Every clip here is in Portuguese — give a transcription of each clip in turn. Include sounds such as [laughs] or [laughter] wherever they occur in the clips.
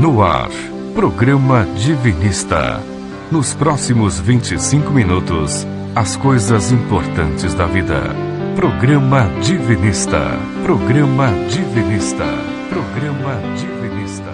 No ar, programa Divinista. Nos próximos 25 minutos, as coisas importantes da vida. Programa Divinista. Programa Divinista. Programa Divinista.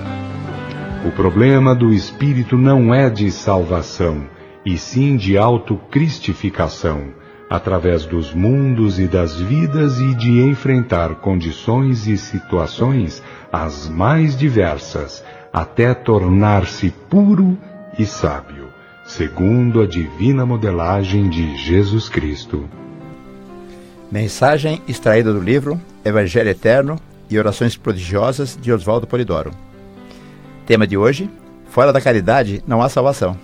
O problema do espírito não é de salvação, e sim de autocristificação, através dos mundos e das vidas e de enfrentar condições e situações as mais diversas, até tornar-se puro e sábio, segundo a divina modelagem de Jesus Cristo. Mensagem extraída do livro Evangelho Eterno e Orações Prodigiosas de Oswaldo Polidoro. Tema de hoje: Fora da caridade não há salvação.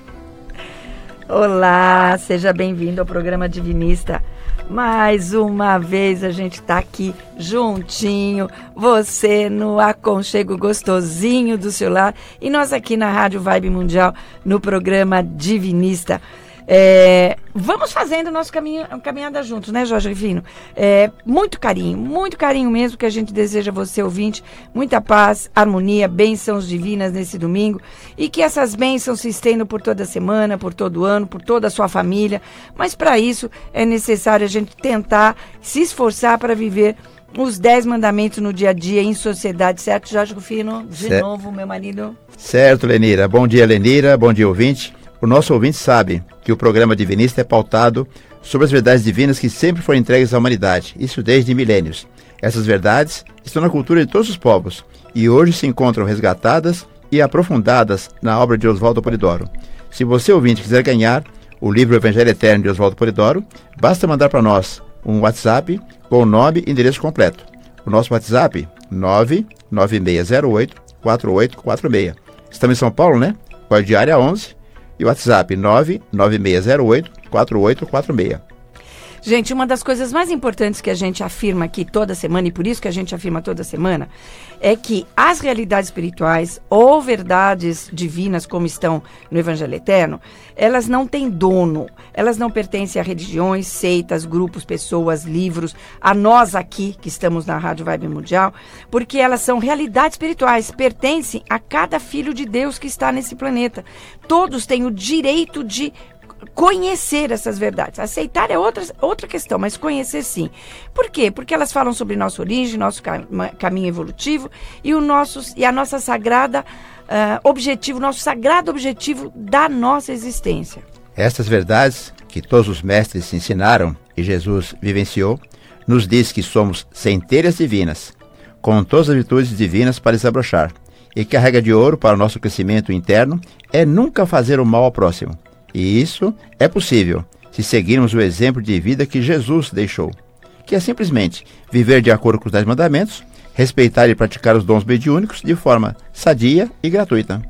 Olá, seja bem-vindo ao programa Divinista. Mais uma vez a gente está aqui juntinho, você no aconchego gostosinho do seu lar e nós aqui na Rádio Vibe Mundial no programa Divinista. É, vamos fazendo o nosso caminho, caminhada juntos, né, Jorge Rifino? É, muito carinho, muito carinho mesmo que a gente deseja a você, ouvinte. Muita paz, harmonia, bênçãos divinas nesse domingo. E que essas bênçãos se estendam por toda a semana, por todo o ano, por toda a sua família. Mas para isso é necessário a gente tentar se esforçar para viver os dez mandamentos no dia a dia em sociedade, certo, Jorge Rufino? De certo. novo, meu marido. Certo, Lenira. Bom dia, Lenira. Bom dia, ouvinte. O nosso ouvinte sabe que o programa Divinista é pautado sobre as verdades divinas que sempre foram entregues à humanidade, isso desde milênios. Essas verdades estão na cultura de todos os povos e hoje se encontram resgatadas e aprofundadas na obra de Oswaldo Polidoro. Se você ouvinte quiser ganhar o livro Evangelho Eterno de Oswaldo Polidoro, basta mandar para nós um WhatsApp com o nome e endereço completo. O nosso WhatsApp 99608 4846. Estamos em São Paulo, né? Código área 11 e WhatsApp 99608 4846. Gente, uma das coisas mais importantes que a gente afirma aqui toda semana, e por isso que a gente afirma toda semana, é que as realidades espirituais ou verdades divinas, como estão no Evangelho Eterno, elas não têm dono, elas não pertencem a religiões, seitas, grupos, pessoas, livros, a nós aqui que estamos na Rádio Vibe Mundial, porque elas são realidades espirituais, pertencem a cada filho de Deus que está nesse planeta. Todos têm o direito de conhecer essas verdades. Aceitar é outra, outra questão, mas conhecer sim. Por quê? Porque elas falam sobre nossa origem, nosso cam caminho evolutivo e, o nosso, e a nossa sagrada uh, objetivo, nosso sagrado objetivo da nossa existência. Estas verdades que todos os mestres ensinaram e Jesus vivenciou, nos diz que somos centelhas divinas, com todas as virtudes divinas para desabrochar, e que a regra de ouro para o nosso crescimento interno é nunca fazer o mal ao próximo, e isso é possível se seguirmos o exemplo de vida que Jesus deixou, que é simplesmente viver de acordo com os dez mandamentos, respeitar e praticar os dons mediúnicos de forma sadia e gratuita.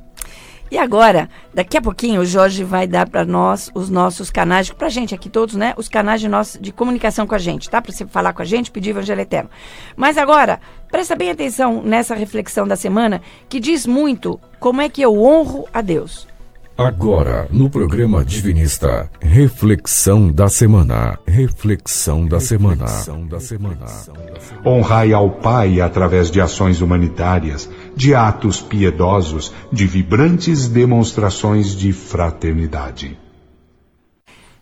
E agora, daqui a pouquinho, o Jorge vai dar para nós os nossos canais, para a gente aqui todos, né? Os canais de, nosso, de comunicação com a gente, tá? Para você falar com a gente, pedir Evangelho Eterno. Mas agora, presta bem atenção nessa reflexão da semana, que diz muito como é que eu honro a Deus. Agora, no programa Divinista, reflexão da semana. Reflexão da semana. da semana. Honrai ao Pai através de ações humanitárias, de atos piedosos, de vibrantes demonstrações de fraternidade.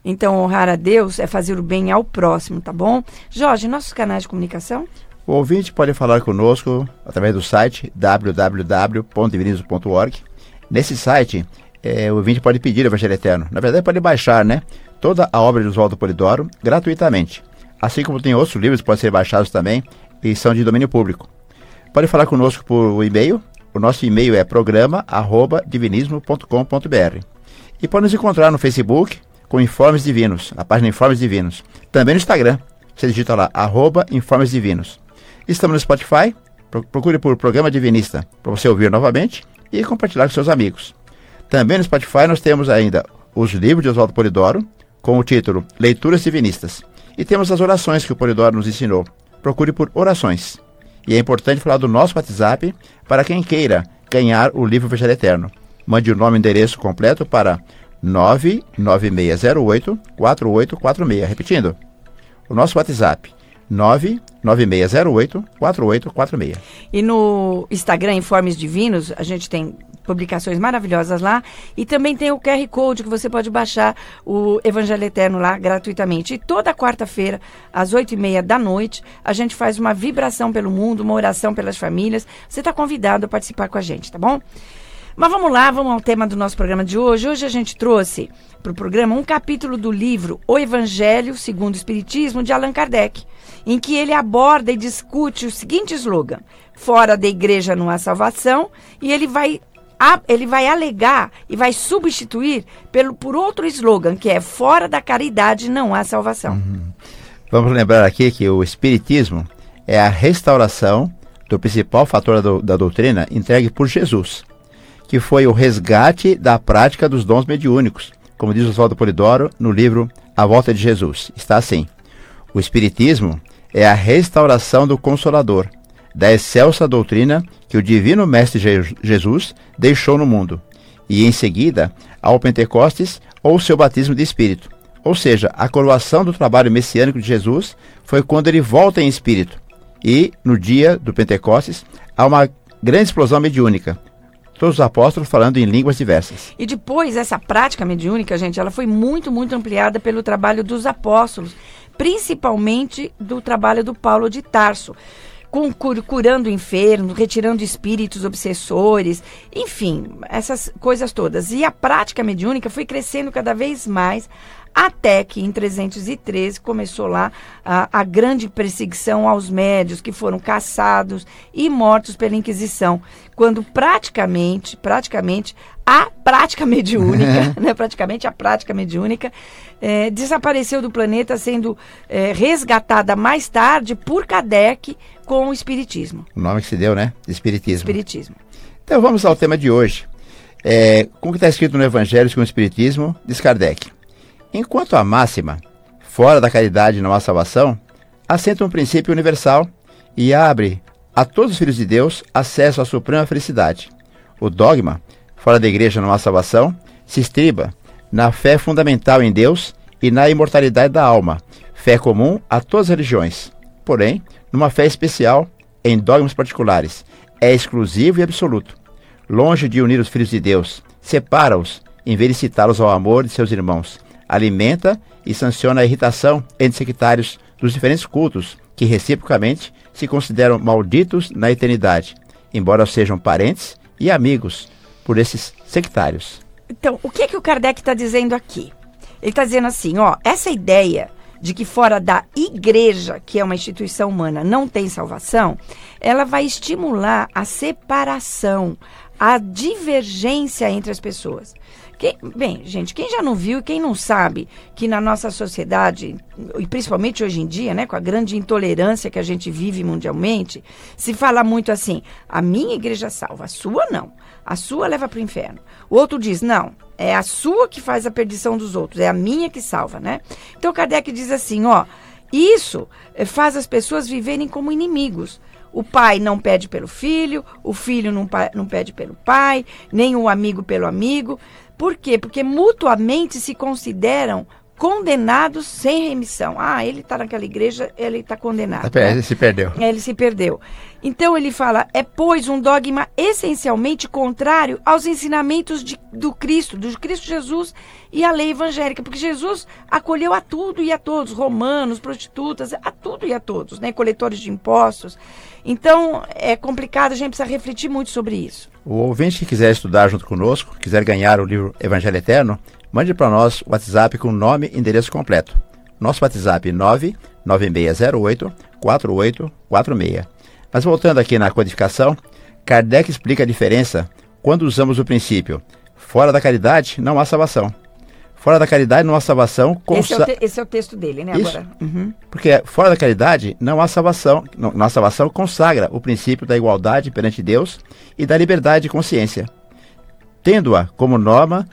Então, honrar a Deus é fazer o bem ao próximo, tá bom? Jorge, nossos canais de comunicação? O ouvinte pode falar conosco através do site www.divinismo.org. Nesse site é, o ouvinte pode pedir o Evangelho Eterno. Na verdade, pode baixar, né? Toda a obra de Oswaldo Polidoro gratuitamente. Assim como tem outros livros que podem ser baixados também e são de domínio público. Pode falar conosco por e-mail. O nosso e-mail é programa@divinismo.com.br. E pode nos encontrar no Facebook com Informes Divinos, a página Informes Divinos. Também no Instagram. Você digita lá, arroba Informes Divinos. Estamos no Spotify. Procure por Programa Divinista para você ouvir novamente e compartilhar com seus amigos. Também no Spotify nós temos ainda os livros de Oswaldo Polidoro, com o título Leituras Divinistas. E temos as orações que o Polidoro nos ensinou. Procure por orações. E é importante falar do nosso WhatsApp para quem queira ganhar o livro Evangelho Eterno. Mande o nome e endereço completo para 99608 4846. Repetindo, o nosso WhatsApp 99608 4846. E no Instagram Informes Divinos, a gente tem publicações maravilhosas lá. E também tem o QR Code que você pode baixar o Evangelho Eterno lá gratuitamente. E toda quarta-feira, às oito e meia da noite, a gente faz uma vibração pelo mundo, uma oração pelas famílias. Você está convidado a participar com a gente, tá bom? Mas vamos lá, vamos ao tema do nosso programa de hoje. Hoje a gente trouxe para o programa um capítulo do livro O Evangelho segundo o Espiritismo, de Allan Kardec, em que ele aborda e discute o seguinte slogan: Fora da igreja não há salvação, e ele vai ele vai alegar e vai substituir pelo, por outro slogan, que é fora da caridade não há salvação. Uhum. Vamos lembrar aqui que o Espiritismo é a restauração do principal fator da, da doutrina entregue por Jesus, que foi o resgate da prática dos dons mediúnicos, como diz Oswaldo Polidoro no livro A Volta de Jesus. Está assim: O Espiritismo é a restauração do Consolador, da excelsa doutrina que o Divino Mestre Jesus deixou no mundo, e em seguida ao Pentecostes ou seu batismo de Espírito. Ou seja, a coroação do trabalho messiânico de Jesus foi quando ele volta em espírito. E, no dia do Pentecostes, há uma grande explosão mediúnica, todos os apóstolos falando em línguas diversas. E depois, essa prática mediúnica, gente, ela foi muito, muito ampliada pelo trabalho dos apóstolos, principalmente do trabalho do Paulo de Tarso. Com, curando enfermos, retirando espíritos obsessores, enfim, essas coisas todas. E a prática mediúnica foi crescendo cada vez mais até que em 313 começou lá a, a, grande perseguição aos médios que foram caçados e mortos pela Inquisição, quando praticamente, praticamente a prática [laughs] mediúnica, [laughs] né, praticamente a prática mediúnica é, desapareceu do planeta, sendo é, resgatada mais tarde por Kardec com o Espiritismo. O nome que se deu, né? Espiritismo. Espiritismo. Então vamos ao tema de hoje. É, como está escrito no Evangelho com o Espiritismo, diz Kardec. Enquanto a máxima, fora da caridade não há salvação, assenta um princípio universal e abre a todos os filhos de Deus acesso à suprema felicidade. O dogma, fora da igreja não há salvação, se estriba na fé fundamental em Deus e na imortalidade da alma, fé comum a todas as religiões. Porém, numa fé especial, em dogmas particulares, é exclusivo e absoluto. Longe de unir os filhos de Deus, separa-os em vez de citá-los ao amor de seus irmãos alimenta e sanciona a irritação entre sectários dos diferentes cultos, que reciprocamente se consideram malditos na eternidade, embora sejam parentes e amigos por esses sectários. Então, o que é que o Kardec está dizendo aqui? Ele está dizendo assim, ó, essa ideia de que fora da igreja, que é uma instituição humana, não tem salvação, ela vai estimular a separação, a divergência entre as pessoas. Quem, bem, gente, quem já não viu e quem não sabe que na nossa sociedade, e principalmente hoje em dia, né, com a grande intolerância que a gente vive mundialmente, se fala muito assim: a minha igreja salva, a sua não. A sua leva para o inferno. O outro diz: não, é a sua que faz a perdição dos outros, é a minha que salva, né? Então Kardec diz assim: ó, isso eh, faz as pessoas viverem como inimigos. O pai não pede pelo filho, o filho não, não pede pelo pai, nem o amigo pelo amigo. Por quê? Porque mutuamente se consideram condenados sem remissão. Ah, ele está naquela igreja, ele está condenado. Né? Ele se perdeu. Ele se perdeu. Então ele fala, é pois um dogma essencialmente contrário aos ensinamentos de, do Cristo, do Cristo Jesus e a lei evangélica, porque Jesus acolheu a tudo e a todos, romanos, prostitutas, a tudo e a todos, né, coletores de impostos. Então é complicado, a gente precisa refletir muito sobre isso. O ouvinte que quiser estudar junto conosco, quiser ganhar o livro Evangelho Eterno, mande para nós o WhatsApp com nome e endereço completo. Nosso WhatsApp 99608 4846. Mas voltando aqui na codificação, Kardec explica a diferença quando usamos o princípio fora da caridade não há salvação. Fora da caridade não há salvação. Consa... Esse, é esse, é o texto dele, né? Isso. Agora. Uhum. Porque fora da caridade não há salvação. Não, não há salvação consagra o princípio da igualdade perante Deus e da liberdade de consciência. Tendo-a como norma,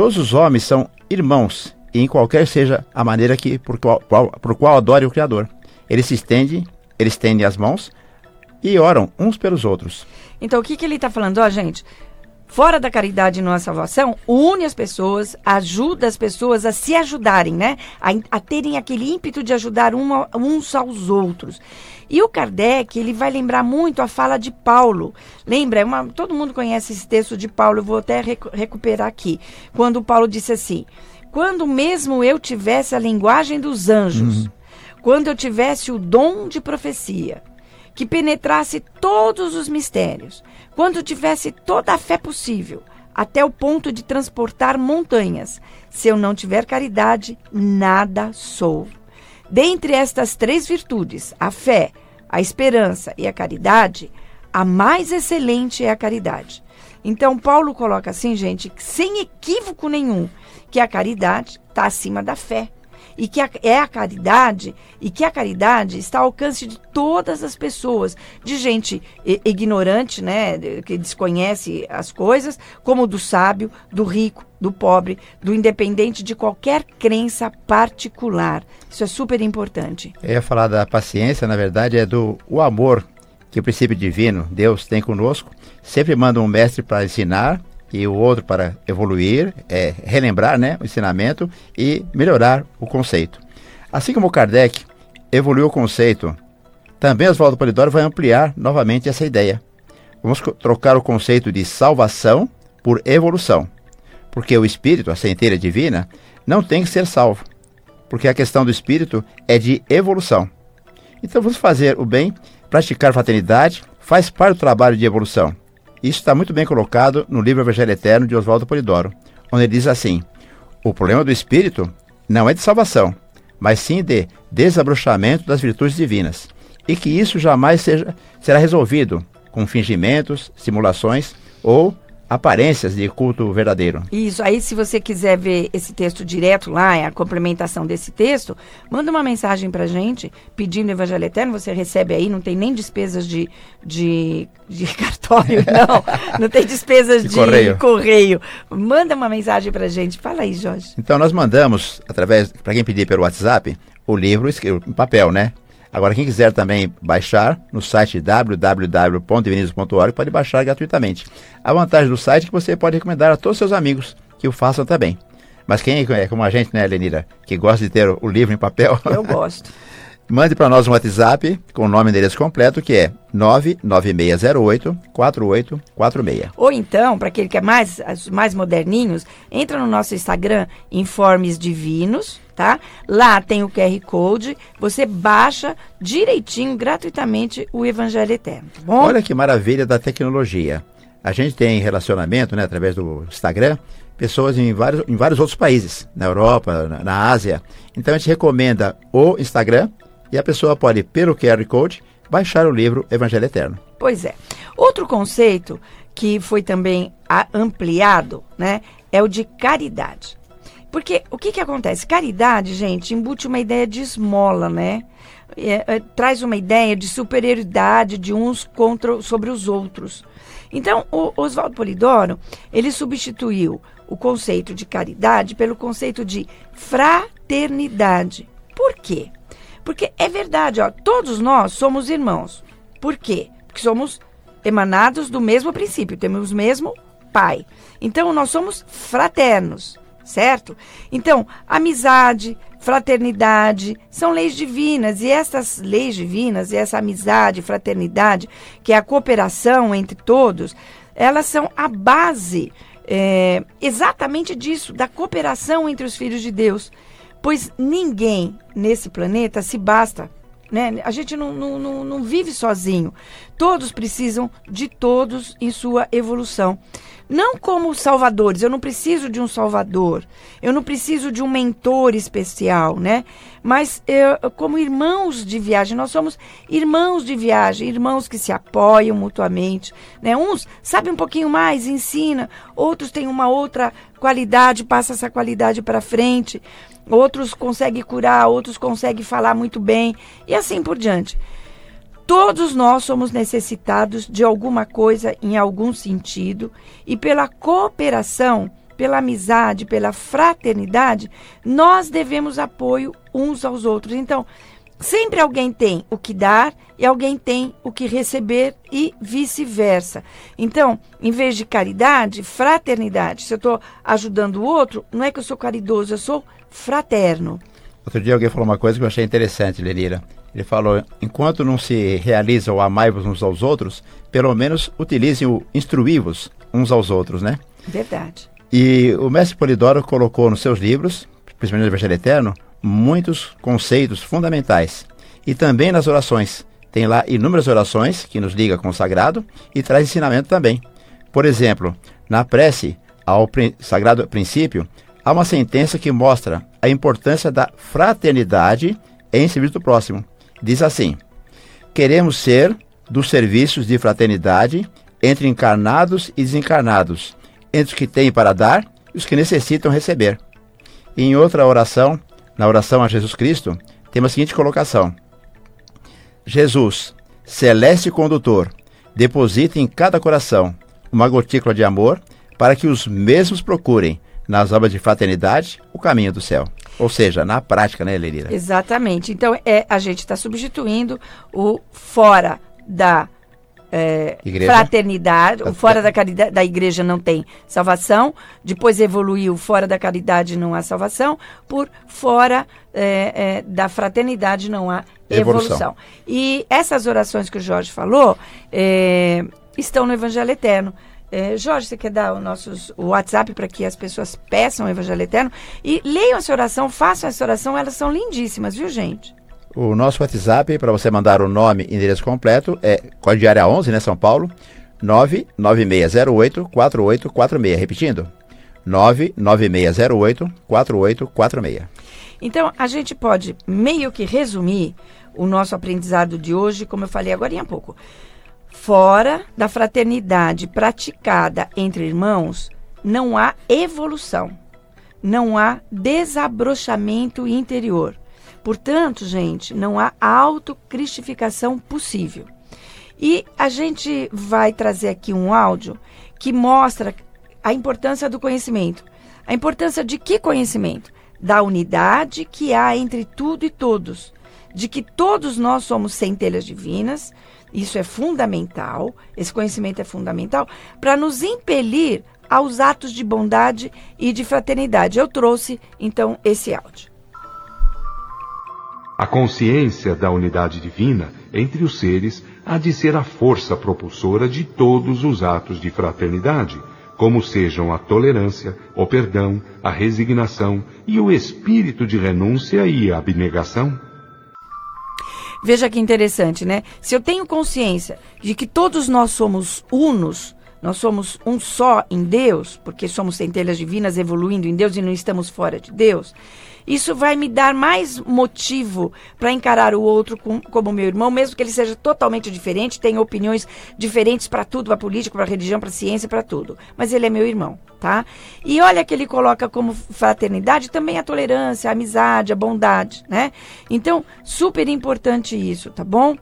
todos os homens são irmãos, e em qualquer seja a maneira que por qual, qual, por qual adore o Criador. Eles se estendem, eles estendem as mãos e oram uns pelos outros. Então o que, que ele está falando? Ó, gente, fora da caridade não há salvação, une as pessoas, ajuda as pessoas a se ajudarem, né? A, a terem aquele ímpeto de ajudar uma, uns aos outros. E o Kardec, ele vai lembrar muito a fala de Paulo. Lembra? É uma, todo mundo conhece esse texto de Paulo, eu vou até rec recuperar aqui. Quando Paulo disse assim: Quando mesmo eu tivesse a linguagem dos anjos, uhum. quando eu tivesse o dom de profecia, que penetrasse todos os mistérios, quando tivesse toda a fé possível, até o ponto de transportar montanhas, se eu não tiver caridade, nada sou. Dentre estas três virtudes, a fé, a esperança e a caridade, a mais excelente é a caridade. Então, Paulo coloca assim, gente, sem equívoco nenhum, que a caridade está acima da fé e que é a caridade e que a caridade está ao alcance de todas as pessoas, de gente ignorante, né, que desconhece as coisas, como do sábio, do rico, do pobre, do independente de qualquer crença particular. Isso é super importante. Eu ia falar da paciência, na verdade, é do o amor que o princípio divino, Deus, tem conosco. Sempre manda um mestre para ensinar e o outro para evoluir, é, relembrar né, o ensinamento e melhorar o conceito. Assim como Kardec evoluiu o conceito, também Oswaldo Polidoro vai ampliar novamente essa ideia. Vamos trocar o conceito de salvação por evolução. Porque o espírito, a centelha divina, não tem que ser salvo. Porque a questão do espírito é de evolução. Então vamos fazer o bem, praticar fraternidade, faz parte do trabalho de evolução. Isso está muito bem colocado no livro Evangelho Eterno de Oswaldo Polidoro, onde ele diz assim: o problema do espírito não é de salvação, mas sim de desabrochamento das virtudes divinas, e que isso jamais seja, será resolvido com fingimentos, simulações ou aparências de culto verdadeiro. Isso, aí se você quiser ver esse texto direto lá, é a complementação desse texto, manda uma mensagem pra gente pedindo Evangelho Eterno, você recebe aí, não tem nem despesas de, de, de [laughs] cartório, não, não tem despesas de, de correio. correio. Manda uma mensagem pra gente, fala aí, Jorge. Então nós mandamos, através, para quem pedir pelo WhatsApp, o livro em papel, né? Agora, quem quiser também baixar no site www.vinicius.org pode baixar gratuitamente. A vantagem do site é que você pode recomendar a todos os seus amigos que o façam também. Mas quem é como a gente, né, Lenira, que gosta de ter o livro em papel? Eu [laughs] gosto. Mande para nós um WhatsApp com o nome e endereço completo, que é 99608-4846. Ou então, para aquele que é mais, mais moderninhos, entra no nosso Instagram, Informes Divinos, tá? Lá tem o QR Code, você baixa direitinho, gratuitamente, o Evangelho Eterno, tá bom? Olha que maravilha da tecnologia. A gente tem relacionamento, né, através do Instagram, pessoas em vários, em vários outros países, na Europa, na, na Ásia. Então a gente recomenda o Instagram, e a pessoa pode, pelo QR Code, baixar o livro Evangelho Eterno. Pois é. Outro conceito que foi também ampliado, né, é o de caridade. Porque o que, que acontece? Caridade, gente, embute uma ideia de esmola, né? É, é, traz uma ideia de superioridade de uns contra, sobre os outros. Então, o Oswaldo Polidoro, ele substituiu o conceito de caridade pelo conceito de fraternidade. Por quê? Porque é verdade, ó, todos nós somos irmãos. Por quê? Porque somos emanados do mesmo princípio, temos o mesmo pai. Então nós somos fraternos, certo? Então, amizade, fraternidade são leis divinas e essas leis divinas e essa amizade, fraternidade, que é a cooperação entre todos, elas são a base é, exatamente disso, da cooperação entre os filhos de Deus pois ninguém nesse planeta se basta. Né? A gente não, não, não, não vive sozinho. Todos precisam de todos em sua evolução. Não como salvadores, eu não preciso de um salvador, eu não preciso de um mentor especial, né? Mas eu, como irmãos de viagem, nós somos irmãos de viagem, irmãos que se apoiam mutuamente, né? Uns sabem um pouquinho mais, ensina, outros têm uma outra qualidade, passa essa qualidade para frente outros conseguem curar, outros conseguem falar muito bem e assim por diante. Todos nós somos necessitados de alguma coisa em algum sentido e pela cooperação, pela amizade, pela fraternidade, nós devemos apoio uns aos outros. Então, sempre alguém tem o que dar e alguém tem o que receber e vice-versa. Então, em vez de caridade, fraternidade. Se eu estou ajudando o outro, não é que eu sou caridoso, eu sou fraterno. Outro dia alguém falou uma coisa que eu achei interessante, Lelira. Ele falou: enquanto não se realiza o amai-vos uns aos outros, pelo menos utilizem o instruí-vos uns aos outros, né? Verdade. E o mestre Polidoro colocou nos seus livros, principalmente no Evangelho Eterno, muitos conceitos fundamentais. E também nas orações. Tem lá inúmeras orações que nos liga com o sagrado e traz ensinamento também. Por exemplo, na prece ao sagrado princípio, há uma sentença que mostra a importância da fraternidade em serviço do próximo. Diz assim: Queremos ser dos serviços de fraternidade entre encarnados e desencarnados, entre os que têm para dar e os que necessitam receber. E em outra oração, na oração a Jesus Cristo, tem a seguinte colocação: Jesus, celeste condutor, deposita em cada coração uma gotícula de amor para que os mesmos procurem, nas obras de fraternidade, o caminho do céu. Ou seja, na prática, né, Lelira? Exatamente. Então, é, a gente está substituindo o fora da é, fraternidade, o fora da, caridade, da igreja não tem salvação, depois evoluiu fora da caridade não há salvação, por fora é, é, da fraternidade não há evolução. evolução. E essas orações que o Jorge falou é, estão no Evangelho Eterno. É, Jorge, você quer dar o nosso o WhatsApp para que as pessoas peçam o Evangelho Eterno? E leiam essa oração, façam essa oração, elas são lindíssimas, viu, gente? O nosso WhatsApp para você mandar o nome e endereço completo é Código de Área 11, né, São Paulo, 99608 4846. Repetindo, 99608 4846. Então, a gente pode meio que resumir o nosso aprendizado de hoje, como eu falei agora há pouco. Fora da fraternidade praticada entre irmãos, não há evolução, não há desabrochamento interior. Portanto, gente, não há autocristificação possível. E a gente vai trazer aqui um áudio que mostra a importância do conhecimento. A importância de que conhecimento? Da unidade que há entre tudo e todos. De que todos nós somos centelhas divinas. Isso é fundamental. Esse conhecimento é fundamental para nos impelir aos atos de bondade e de fraternidade. Eu trouxe, então, esse áudio. A consciência da unidade divina entre os seres há de ser a força propulsora de todos os atos de fraternidade, como sejam a tolerância, o perdão, a resignação e o espírito de renúncia e abnegação. Veja que interessante, né? Se eu tenho consciência de que todos nós somos unos, nós somos um só em Deus, porque somos centelhas divinas evoluindo em Deus e não estamos fora de Deus. Isso vai me dar mais motivo para encarar o outro com, como meu irmão, mesmo que ele seja totalmente diferente, tenha opiniões diferentes para tudo, para política, para religião, para ciência, para tudo. Mas ele é meu irmão, tá? E olha que ele coloca como fraternidade também a tolerância, a amizade, a bondade, né? Então, super importante isso, tá bom?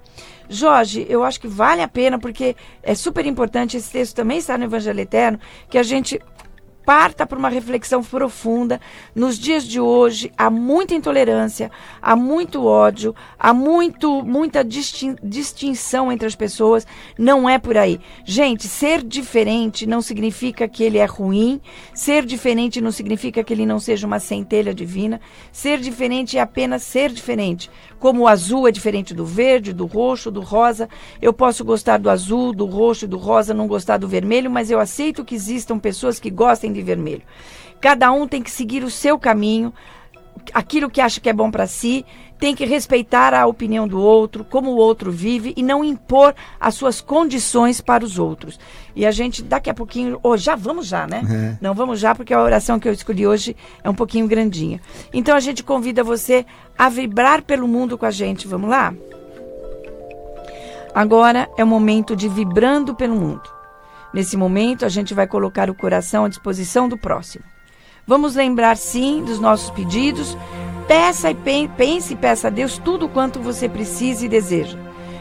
Jorge, eu acho que vale a pena, porque é super importante, esse texto também está no Evangelho Eterno, que a gente parta para uma reflexão profunda. Nos dias de hoje há muita intolerância, há muito ódio, há muito muita distin distinção entre as pessoas. Não é por aí. Gente, ser diferente não significa que ele é ruim. Ser diferente não significa que ele não seja uma centelha divina. Ser diferente é apenas ser diferente. Como o azul é diferente do verde, do roxo, do rosa, eu posso gostar do azul, do roxo do rosa, não gostar do vermelho, mas eu aceito que existam pessoas que gostem de vermelho. Cada um tem que seguir o seu caminho, aquilo que acha que é bom para si, tem que respeitar a opinião do outro, como o outro vive e não impor as suas condições para os outros. E a gente, daqui a pouquinho, oh, já vamos já, né? É. Não vamos já, porque a oração que eu escolhi hoje é um pouquinho grandinha. Então a gente convida você a vibrar pelo mundo com a gente. Vamos lá? Agora é o momento de vibrando pelo mundo. Nesse momento, a gente vai colocar o coração à disposição do próximo. Vamos lembrar, sim, dos nossos pedidos. Peça e pense e peça a Deus tudo quanto você precisa e deseja.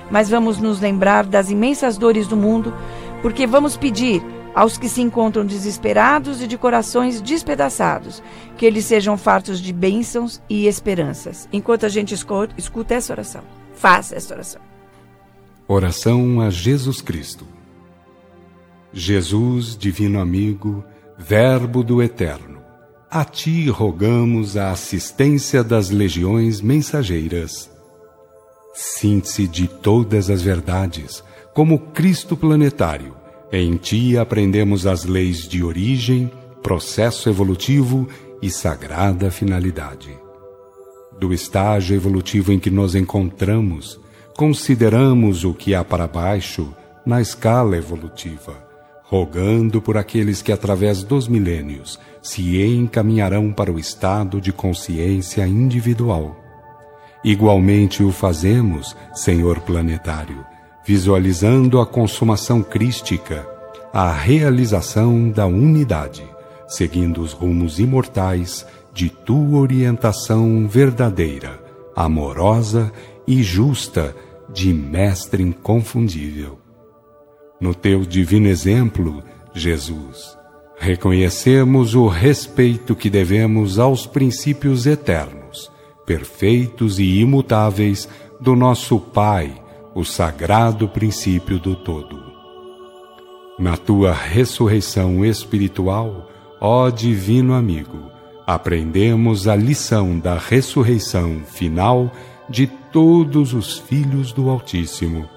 Mas vamos nos lembrar das imensas dores do mundo, porque vamos pedir aos que se encontram desesperados e de corações despedaçados, que eles sejam fartos de bênçãos e esperanças. Enquanto a gente escuta essa oração, faça essa oração. Oração a Jesus Cristo. Jesus, divino amigo, Verbo do Eterno, a ti rogamos a assistência das legiões mensageiras. Síntese de todas as verdades, como Cristo planetário, em ti aprendemos as leis de origem, processo evolutivo e sagrada finalidade. Do estágio evolutivo em que nos encontramos, consideramos o que há para baixo na escala evolutiva rogando por aqueles que, através dos milênios, se encaminharão para o estado de consciência individual. Igualmente o fazemos, Senhor planetário, visualizando a consumação crística, a realização da unidade, seguindo os rumos imortais de tua orientação verdadeira, amorosa e justa de Mestre inconfundível. No teu divino exemplo, Jesus, reconhecemos o respeito que devemos aos princípios eternos, perfeitos e imutáveis do nosso Pai, o sagrado princípio do todo. Na tua ressurreição espiritual, ó divino amigo, aprendemos a lição da ressurreição final de todos os filhos do Altíssimo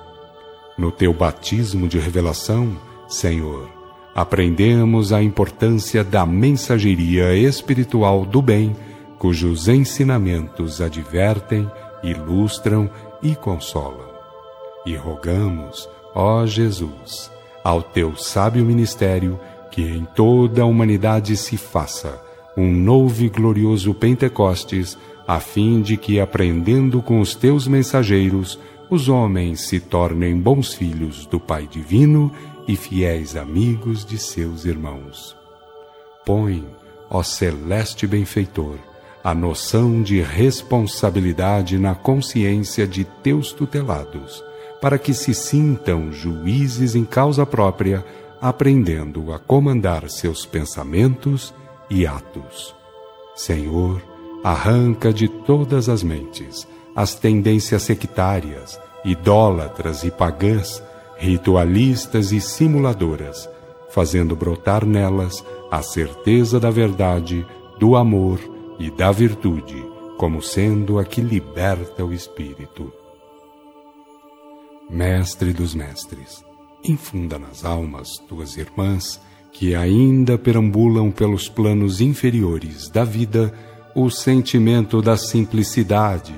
no teu batismo de revelação, Senhor, aprendemos a importância da mensageria espiritual do bem, cujos ensinamentos advertem, ilustram e consolam. E rogamos, ó Jesus, ao teu sábio ministério, que em toda a humanidade se faça um novo e glorioso Pentecostes, a fim de que, aprendendo com os teus mensageiros, os homens se tornem bons filhos do Pai Divino e fiéis amigos de seus irmãos. Põe, ó celeste benfeitor, a noção de responsabilidade na consciência de teus tutelados, para que se sintam juízes em causa própria, aprendendo a comandar seus pensamentos e atos. Senhor, arranca de todas as mentes as tendências sectárias, idólatras e pagãs, ritualistas e simuladoras, fazendo brotar nelas a certeza da verdade, do amor e da virtude, como sendo a que liberta o espírito. Mestre dos mestres, infunda nas almas tuas irmãs que ainda perambulam pelos planos inferiores da vida o sentimento da simplicidade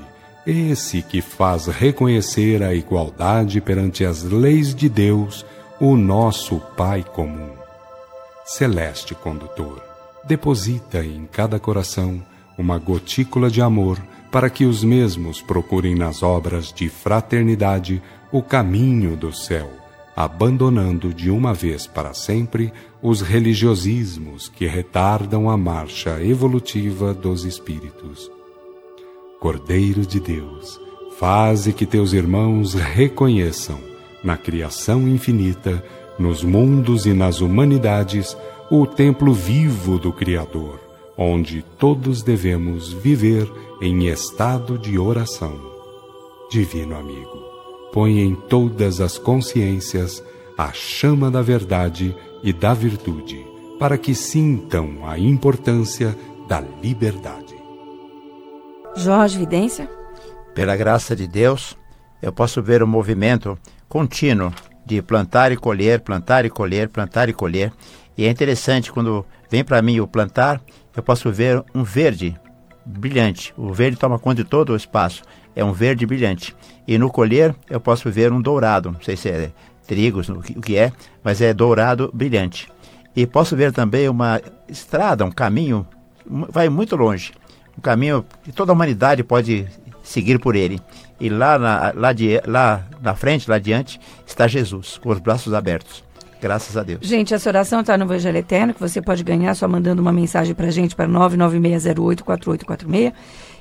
esse que faz reconhecer a igualdade perante as leis de Deus, o nosso Pai comum. Celeste condutor, deposita em cada coração uma gotícula de amor para que os mesmos procurem nas obras de fraternidade o caminho do céu, abandonando de uma vez para sempre os religiosismos que retardam a marcha evolutiva dos espíritos Cordeiro de Deus, faze que teus irmãos reconheçam, na criação infinita, nos mundos e nas humanidades, o templo vivo do Criador, onde todos devemos viver em estado de oração. Divino amigo, põe em todas as consciências a chama da verdade e da virtude, para que sintam a importância da liberdade. Jorge Vidência. Pela graça de Deus, eu posso ver o movimento contínuo de plantar e colher, plantar e colher, plantar e colher. E é interessante quando vem para mim o plantar, eu posso ver um verde brilhante. O verde toma conta de todo o espaço. É um verde brilhante. E no colher eu posso ver um dourado. Não sei se é trigo, o que é, mas é dourado brilhante. E posso ver também uma estrada, um caminho, vai muito longe um caminho que toda a humanidade pode seguir por ele. E lá na, lá, de, lá na frente, lá adiante, está Jesus, com os braços abertos. Graças a Deus. Gente, essa oração está no Evangelho Eterno, que você pode ganhar só mandando uma mensagem para a gente para 996084846.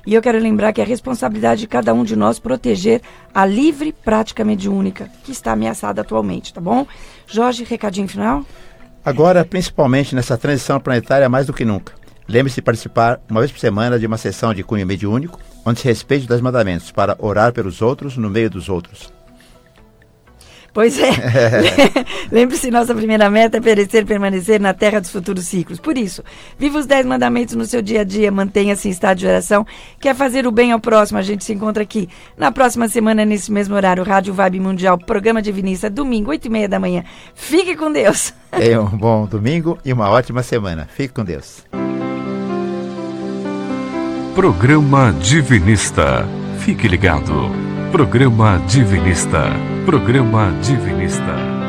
E eu quero lembrar que é responsabilidade de cada um de nós proteger a livre prática mediúnica que está ameaçada atualmente, tá bom? Jorge, recadinho final? Agora, principalmente nessa transição planetária, mais do que nunca. Lembre-se de participar uma vez por semana de uma sessão de cunho mediúnico, onde se respeite os dez mandamentos, para orar pelos outros no meio dos outros. Pois é. [laughs] [laughs] Lembre-se, nossa primeira meta é perecer, permanecer na terra dos futuros ciclos. Por isso, viva os dez mandamentos no seu dia a dia, mantenha-se em estado de oração, quer fazer o bem ao próximo. A gente se encontra aqui na próxima semana, nesse mesmo horário, Rádio Vibe Mundial, programa Divinista, domingo, oito e meia da manhã. Fique com Deus. Tenha [laughs] um bom domingo e uma ótima semana. Fique com Deus. Programa Divinista. Fique ligado. Programa Divinista. Programa Divinista.